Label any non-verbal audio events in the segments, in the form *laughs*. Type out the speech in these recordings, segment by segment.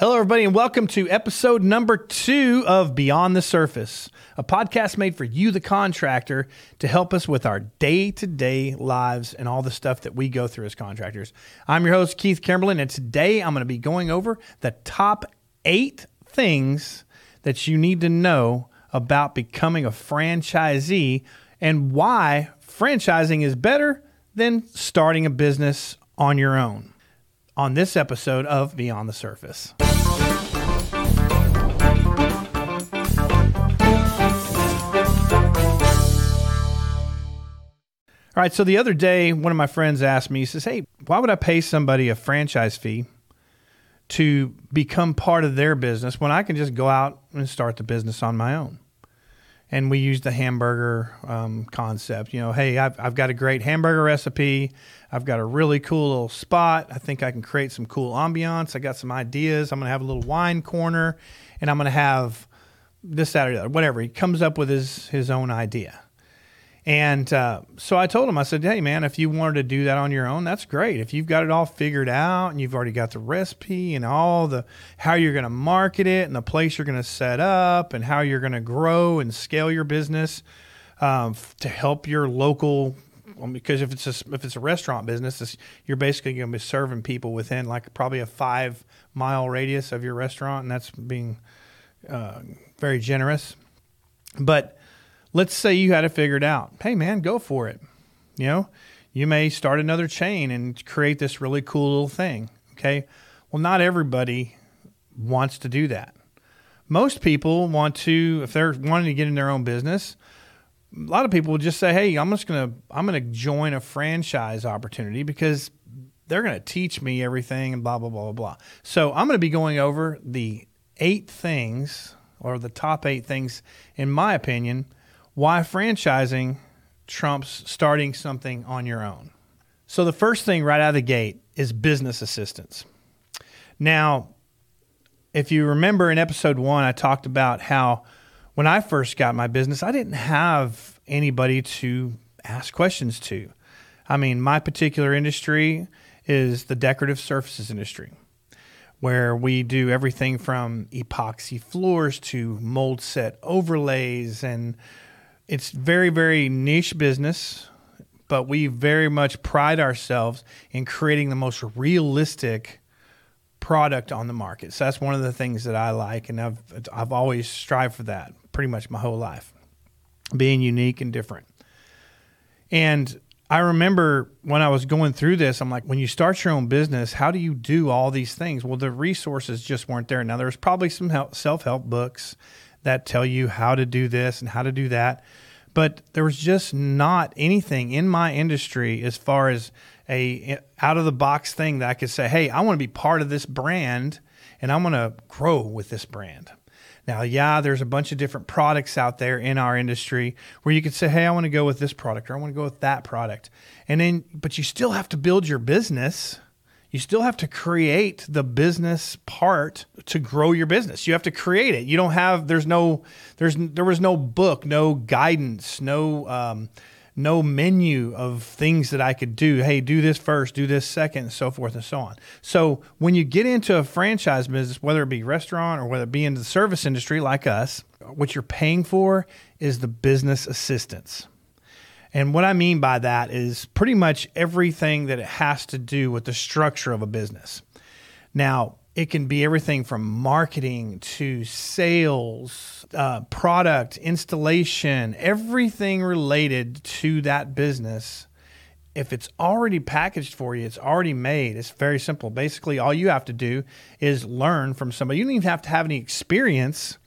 Hello, everybody, and welcome to episode number two of Beyond the Surface, a podcast made for you, the contractor, to help us with our day to day lives and all the stuff that we go through as contractors. I'm your host, Keith Kimberlin, and today I'm going to be going over the top eight things that you need to know about becoming a franchisee and why franchising is better than starting a business on your own on this episode of Beyond the Surface. All right, so the other day, one of my friends asked me, he says, Hey, why would I pay somebody a franchise fee to become part of their business when I can just go out and start the business on my own? And we used the hamburger um, concept. You know, hey, I've, I've got a great hamburger recipe. I've got a really cool little spot. I think I can create some cool ambiance. I got some ideas. I'm going to have a little wine corner and I'm going to have this, that, or the other, whatever. He comes up with his, his own idea. And uh, so I told him, I said, hey, man, if you wanted to do that on your own, that's great. If you've got it all figured out and you've already got the recipe and all the how you're going to market it and the place you're going to set up and how you're going to grow and scale your business um, to help your local because if it's a, if it's a restaurant business, you're basically going to be serving people within like probably a five mile radius of your restaurant, and that's being uh, very generous. But let's say you had it figured out. Hey, man, go for it. You know, you may start another chain and create this really cool little thing. Okay. Well, not everybody wants to do that. Most people want to, if they're wanting to get in their own business, a lot of people will just say, "Hey, I'm just gonna I'm gonna join a franchise opportunity because they're gonna teach me everything and blah blah blah blah blah." So I'm gonna be going over the eight things or the top eight things, in my opinion, why franchising trumps starting something on your own. So, the first thing right out of the gate is business assistance. Now, if you remember in episode one, I talked about how when I first got my business, I didn't have anybody to ask questions to. I mean, my particular industry is the decorative surfaces industry, where we do everything from epoxy floors to mold set overlays and it's very very niche business but we very much pride ourselves in creating the most realistic product on the market. So that's one of the things that i like and i've i've always strived for that pretty much my whole life being unique and different. And i remember when i was going through this i'm like when you start your own business how do you do all these things? Well the resources just weren't there. Now there's probably some self-help books that tell you how to do this and how to do that. But there was just not anything in my industry as far as a out of the box thing that I could say, "Hey, I want to be part of this brand and I want to grow with this brand." Now, yeah, there's a bunch of different products out there in our industry where you could say, "Hey, I want to go with this product or I want to go with that product." And then but you still have to build your business you still have to create the business part to grow your business. You have to create it. You don't have there's no there's there was no book, no guidance, no um, no menu of things that I could do. Hey, do this first, do this second, and so forth and so on. So when you get into a franchise business, whether it be restaurant or whether it be in the service industry like us, what you're paying for is the business assistance. And what I mean by that is pretty much everything that it has to do with the structure of a business. Now, it can be everything from marketing to sales, uh, product, installation, everything related to that business. If it's already packaged for you, it's already made, it's very simple. Basically, all you have to do is learn from somebody. You don't even have to have any experience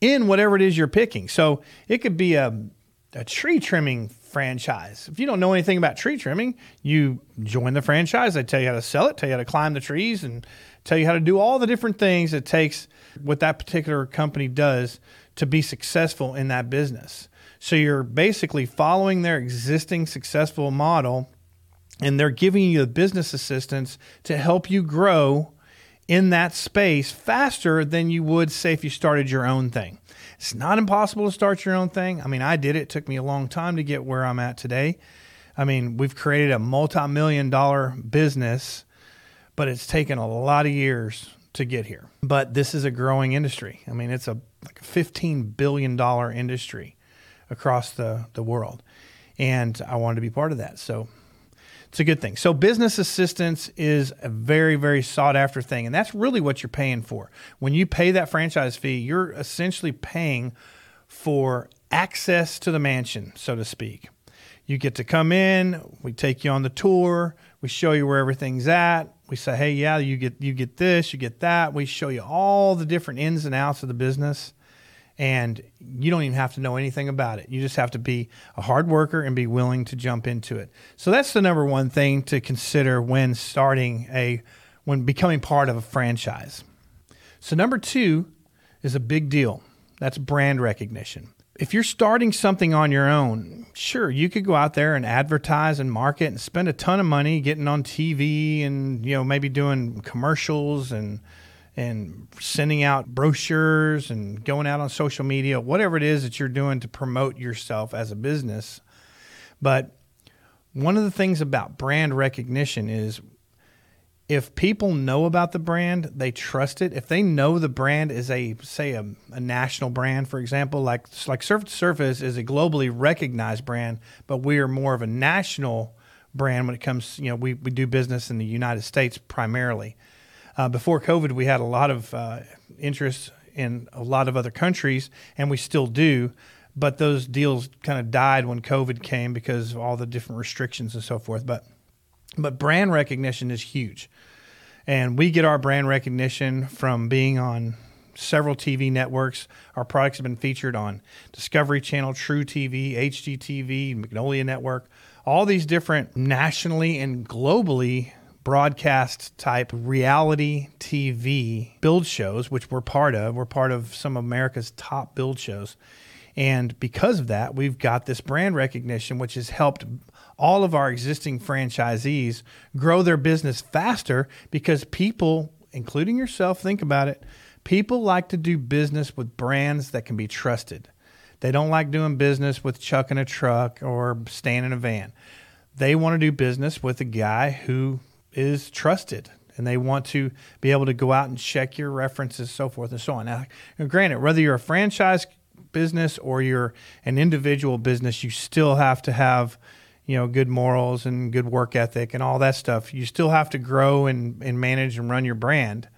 in whatever it is you're picking. So it could be a, a tree trimming franchise. If you don't know anything about tree trimming, you join the franchise. They tell you how to sell it, tell you how to climb the trees, and tell you how to do all the different things it takes what that particular company does to be successful in that business. So you're basically following their existing successful model and they're giving you the business assistance to help you grow in that space faster than you would say if you started your own thing. It's not impossible to start your own thing. I mean, I did it. it took me a long time to get where I'm at today. I mean, we've created a multi million dollar business, but it's taken a lot of years to get here. But this is a growing industry. I mean, it's a like a $15 billion industry across the, the world. And I wanted to be part of that. So it's a good thing. So business assistance is a very, very sought after thing. And that's really what you're paying for. When you pay that franchise fee, you're essentially paying for access to the mansion, so to speak. You get to come in, we take you on the tour, we show you where everything's at. We say, "Hey, yeah, you get you get this, you get that." We show you all the different ins and outs of the business and you don't even have to know anything about it. You just have to be a hard worker and be willing to jump into it. So that's the number one thing to consider when starting a when becoming part of a franchise. So number 2 is a big deal. That's brand recognition. If you're starting something on your own, sure, you could go out there and advertise and market and spend a ton of money getting on TV and you know maybe doing commercials and and sending out brochures and going out on social media, whatever it is that you're doing to promote yourself as a business. But one of the things about brand recognition is if people know about the brand, they trust it. If they know the brand is a say a, a national brand, for example, like like Surface Surface is a globally recognized brand, but we are more of a national brand when it comes. You know, we we do business in the United States primarily. Uh, before COVID, we had a lot of uh, interest in a lot of other countries, and we still do. But those deals kind of died when COVID came because of all the different restrictions and so forth. But but brand recognition is huge, and we get our brand recognition from being on several TV networks. Our products have been featured on Discovery Channel, truTV, HGTV, Magnolia Network, all these different nationally and globally broadcast type reality TV build shows, which we're part of. We're part of some of America's top build shows. And because of that, we've got this brand recognition, which has helped all of our existing franchisees grow their business faster because people, including yourself, think about it. People like to do business with brands that can be trusted. They don't like doing business with Chuck in a truck or Stan in a van. They want to do business with a guy who is trusted and they want to be able to go out and check your references, so forth and so on. Now, granted, whether you're a franchise business or you're an individual business, you still have to have, you know, good morals and good work ethic and all that stuff. You still have to grow and, and manage and run your brand.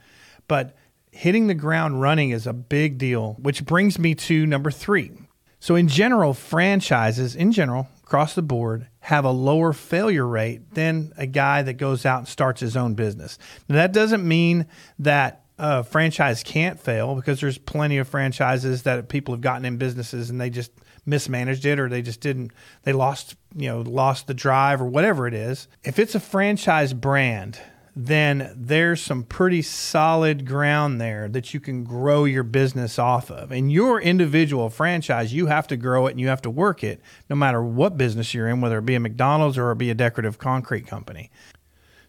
But hitting the ground running is a big deal, which brings me to number three. So, in general, franchises, in general, across the board have a lower failure rate than a guy that goes out and starts his own business. Now, that doesn't mean that a franchise can't fail because there's plenty of franchises that people have gotten in businesses and they just mismanaged it or they just didn't they lost you know lost the drive or whatever it is if it's a franchise brand then there's some pretty solid ground there that you can grow your business off of. And your individual franchise, you have to grow it and you have to work it no matter what business you're in, whether it be a McDonald's or it be a decorative concrete company.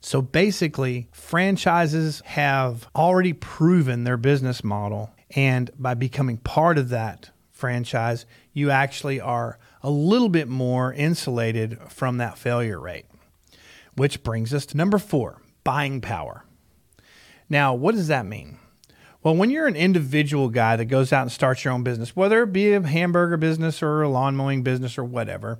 So basically, franchises have already proven their business model. And by becoming part of that franchise, you actually are a little bit more insulated from that failure rate. Which brings us to number four buying power. Now, what does that mean? Well, when you're an individual guy that goes out and starts your own business, whether it be a hamburger business or a lawn mowing business or whatever,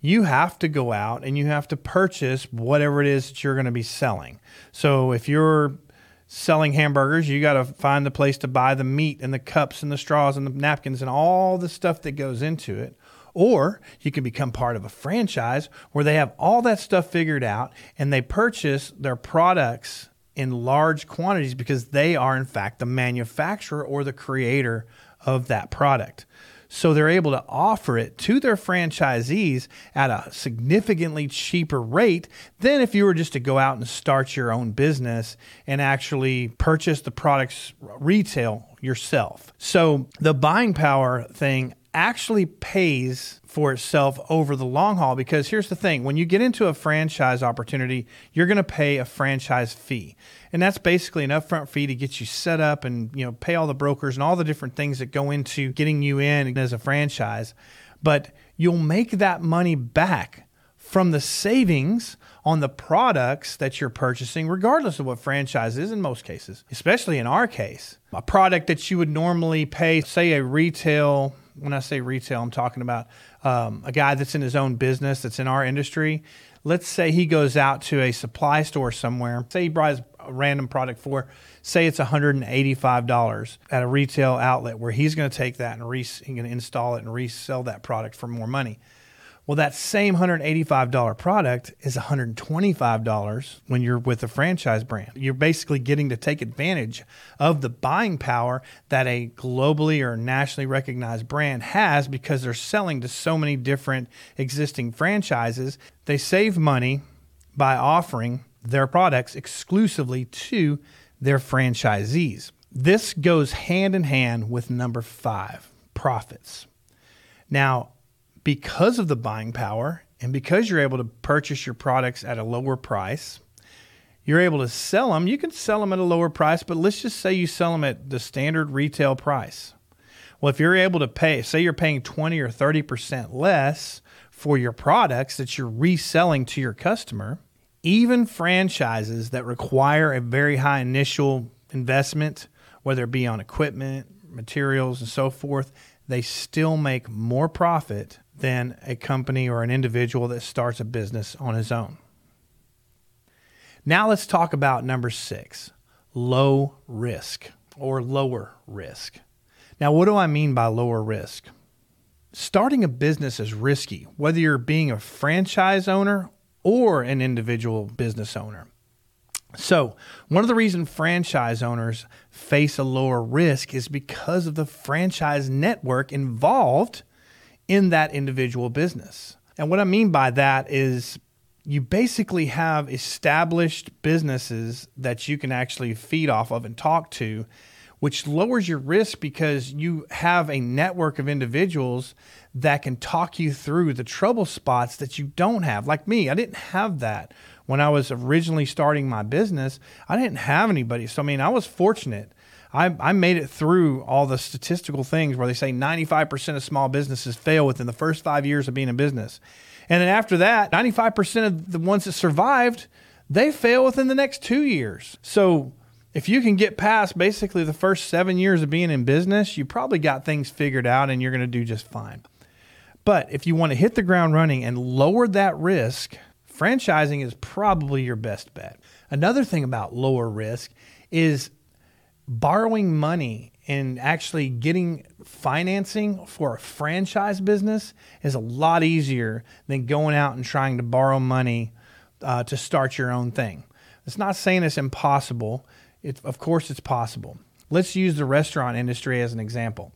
you have to go out and you have to purchase whatever it is that you're going to be selling. So if you're selling hamburgers, you got to find the place to buy the meat and the cups and the straws and the napkins and all the stuff that goes into it. Or you can become part of a franchise where they have all that stuff figured out and they purchase their products in large quantities because they are, in fact, the manufacturer or the creator of that product. So they're able to offer it to their franchisees at a significantly cheaper rate than if you were just to go out and start your own business and actually purchase the products retail yourself. So the buying power thing actually pays for itself over the long haul because here's the thing. When you get into a franchise opportunity you're going to pay a franchise fee. And that's basically an upfront fee to get you set up and you know pay all the brokers and all the different things that go into getting you in as a franchise. But you'll make that money back from the savings on the products that you're purchasing, regardless of what franchise is in most cases, especially in our case. A product that you would normally pay, say, a retail, when I say retail, I'm talking about um, a guy that's in his own business that's in our industry. Let's say he goes out to a supply store somewhere, say he buys a random product for, say it's $185 at a retail outlet where he's going to take that and re- he's going to install it and resell that product for more money. Well, that same $185 product is $125 when you're with a franchise brand. You're basically getting to take advantage of the buying power that a globally or nationally recognized brand has because they're selling to so many different existing franchises. They save money by offering their products exclusively to their franchisees. This goes hand in hand with number five profits. Now, because of the buying power and because you're able to purchase your products at a lower price, you're able to sell them. You can sell them at a lower price, but let's just say you sell them at the standard retail price. Well, if you're able to pay, say you're paying 20 or 30% less for your products that you're reselling to your customer, even franchises that require a very high initial investment, whether it be on equipment, materials, and so forth, they still make more profit than a company or an individual that starts a business on his own. Now let's talk about number six low risk or lower risk. Now, what do I mean by lower risk? Starting a business is risky, whether you're being a franchise owner or an individual business owner. So, one of the reasons franchise owners face a lower risk is because of the franchise network involved in that individual business. And what I mean by that is you basically have established businesses that you can actually feed off of and talk to, which lowers your risk because you have a network of individuals that can talk you through the trouble spots that you don't have. Like me, I didn't have that when I was originally starting my business. I didn't have anybody. So, I mean, I was fortunate I, I made it through all the statistical things where they say 95% of small businesses fail within the first five years of being in business. And then after that, 95% of the ones that survived, they fail within the next two years. So if you can get past basically the first seven years of being in business, you probably got things figured out and you're going to do just fine. But if you want to hit the ground running and lower that risk, franchising is probably your best bet. Another thing about lower risk is borrowing money and actually getting financing for a franchise business is a lot easier than going out and trying to borrow money uh, to start your own thing. It's not saying it's impossible. Of course, it's possible. Let's use the restaurant industry as an example.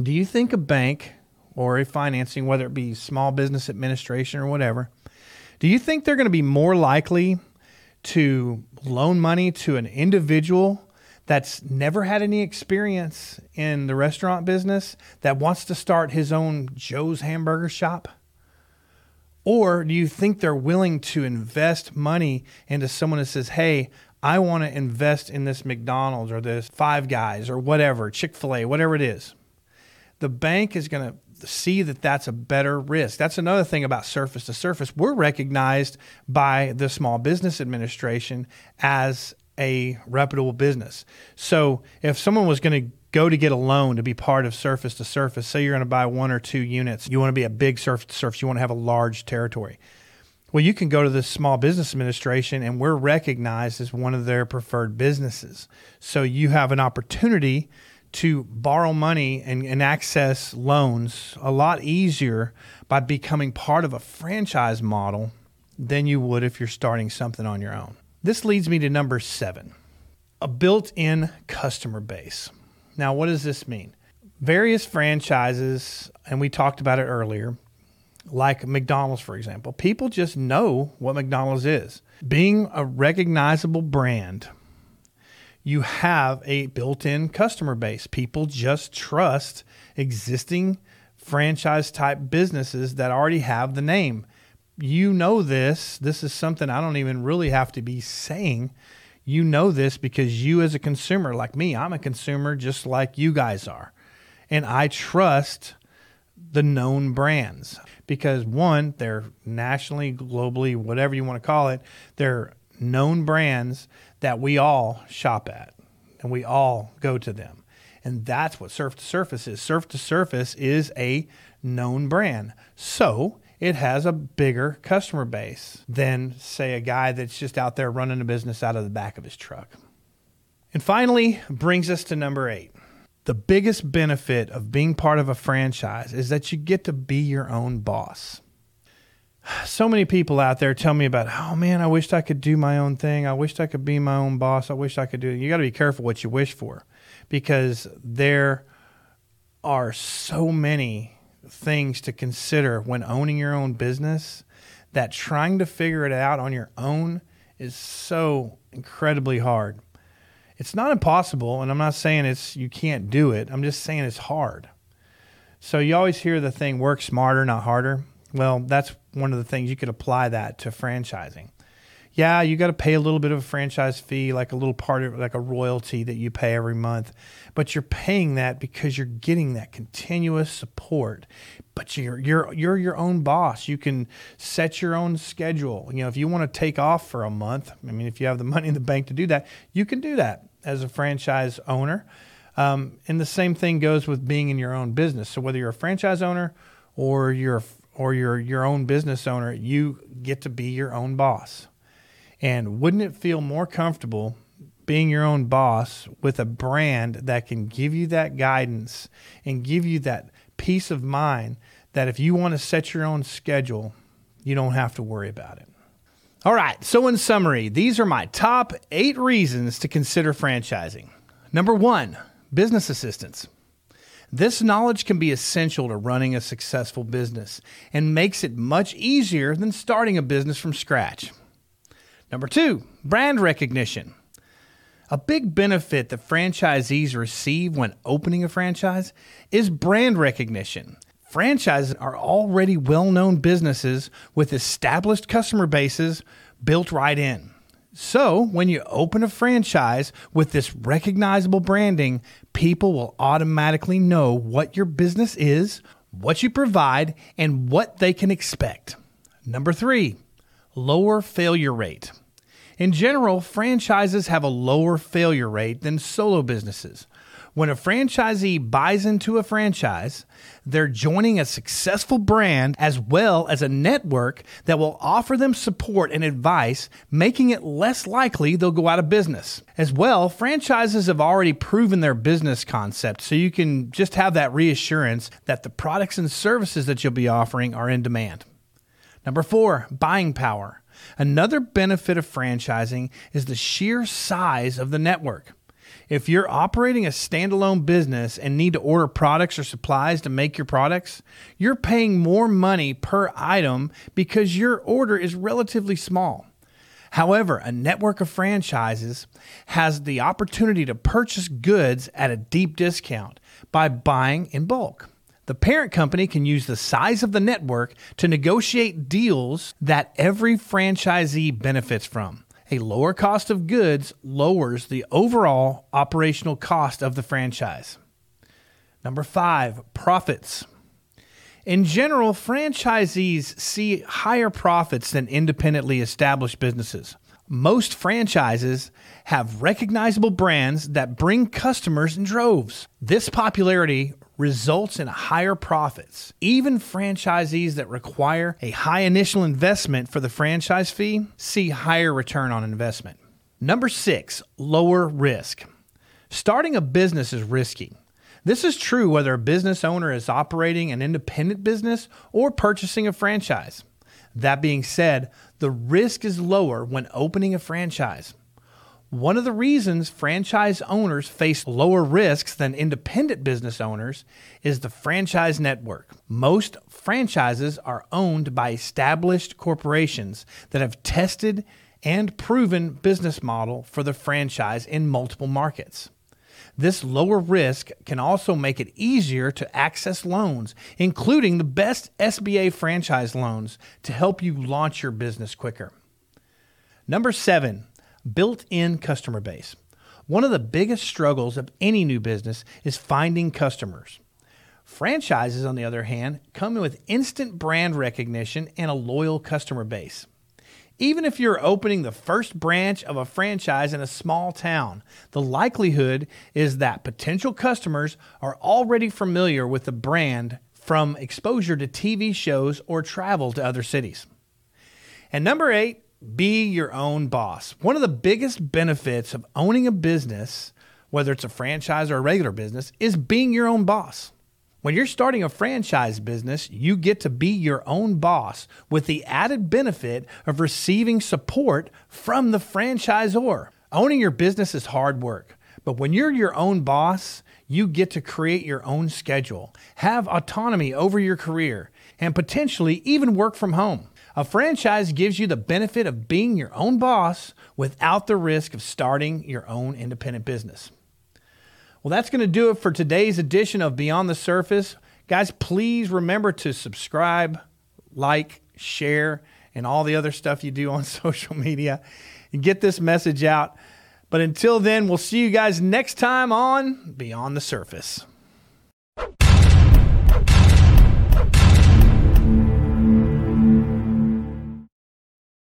Do you think a bank or a financing, whether it be small business administration or whatever, do you think they're going to be more likely to loan money to an individual that's never had any experience in the restaurant business that wants to start his own Joe's hamburger shop? Or do you think they're willing to invest money into someone that says, hey, I want to invest in this McDonald's or this Five Guys or whatever, Chick fil A, whatever it is? The bank is going to see that that's a better risk. That's another thing about surface to surface. We're recognized by the Small Business Administration as a reputable business. So if someone was going to go to get a loan to be part of surface to surface, say you're going to buy one or two units, you want to be a big surface to surface, you want to have a large territory. Well, you can go to the Small Business Administration and we're recognized as one of their preferred businesses. So you have an opportunity to borrow money and, and access loans a lot easier by becoming part of a franchise model than you would if you're starting something on your own. This leads me to number seven a built in customer base. Now, what does this mean? Various franchises, and we talked about it earlier, like McDonald's, for example, people just know what McDonald's is. Being a recognizable brand, you have a built in customer base. People just trust existing franchise type businesses that already have the name you know this. This is something I don't even really have to be saying. You know this because you, as a consumer, like me, I'm a consumer just like you guys are. And I trust the known brands because one, they're nationally, globally, whatever you want to call it, they're known brands that we all shop at and we all go to them. And that's what Surface to Surface is. Surface to Surface is a known brand. So it has a bigger customer base than, say, a guy that's just out there running a business out of the back of his truck. And finally, brings us to number eight. The biggest benefit of being part of a franchise is that you get to be your own boss. *sighs* So many people out there tell me about, oh man, I wished I could do my own thing. I wished I could be my own boss. I wish I could do it. You got to be careful what you wish for because there are so many things to consider when owning your own business that trying to figure it out on your own is so incredibly hard. It's not impossible, and I'm not saying it's you can't do it. I'm just saying it's hard. So you always hear the thing work smarter, not harder. Well, that's one of the things you could apply that to franchising yeah, you got to pay a little bit of a franchise fee, like a little part of like a royalty that you pay every month. But you're paying that because you're getting that continuous support. But you're you're you're your own boss. You can set your own schedule. You know, if you want to take off for a month, I mean, if you have the *laughs* money in the bank to do that, you can do that as a franchise owner. Um, and the same thing goes with being in your own business. So whether you're a franchise owner or you're or you're your own business owner, you get to be your own boss. And wouldn't it feel more comfortable being your own boss with a brand that can give you that guidance and give you that peace of mind that if you want to set your own schedule, you don't have to worry about it. All right, so in summary, these are my top eight reasons to consider franchising. Number one, business assistance. This knowledge can be essential to running a successful business and makes it much easier than starting a business from scratch. Number two, brand recognition. A big benefit that franchisees receive when opening a franchise is brand recognition. Franchises are already well known businesses with established customer bases built right in. So, when you open a franchise with this recognizable branding, people will automatically know what your business is, what you provide, and what they can expect. Number three, lower failure rate. In general, franchises have a lower failure rate than solo businesses. When a franchisee buys into a franchise, they're joining a successful brand as well as a network that will offer them support and advice, making it less likely they'll go out of business. As well, franchises have already proven their business concept, so you can just have that reassurance that the products and services that you'll be offering are in demand. Number four, buying power. Another benefit of franchising is the sheer size of the network. If you're operating a standalone business and need to order products or supplies to make your products, you're paying more money per item because your order is relatively small. However, a network of franchises has the opportunity to purchase goods at a deep discount by buying in bulk. The parent company can use the size of the network to negotiate deals that every franchisee benefits from. A lower cost of goods lowers the overall operational cost of the franchise. Number five, profits. In general, franchisees see higher profits than independently established businesses. Most franchises have recognizable brands that bring customers in droves. This popularity results in higher profits. Even franchisees that require a high initial investment for the franchise fee see higher return on investment. Number six, lower risk. Starting a business is risky. This is true whether a business owner is operating an independent business or purchasing a franchise. That being said, the risk is lower when opening a franchise. One of the reasons franchise owners face lower risks than independent business owners is the franchise network. Most franchises are owned by established corporations that have tested and proven business model for the franchise in multiple markets. This lower risk can also make it easier to access loans, including the best SBA franchise loans, to help you launch your business quicker. Number seven, built in customer base. One of the biggest struggles of any new business is finding customers. Franchises, on the other hand, come with instant brand recognition and a loyal customer base. Even if you're opening the first branch of a franchise in a small town, the likelihood is that potential customers are already familiar with the brand from exposure to TV shows or travel to other cities. And number eight, be your own boss. One of the biggest benefits of owning a business, whether it's a franchise or a regular business, is being your own boss. When you're starting a franchise business, you get to be your own boss with the added benefit of receiving support from the franchisor. Owning your business is hard work, but when you're your own boss, you get to create your own schedule, have autonomy over your career, and potentially even work from home. A franchise gives you the benefit of being your own boss without the risk of starting your own independent business. Well, that's going to do it for today's edition of Beyond the Surface. Guys, please remember to subscribe, like, share, and all the other stuff you do on *laughs* social media and get this message out. But until then, we'll see you guys next time on Beyond the Surface.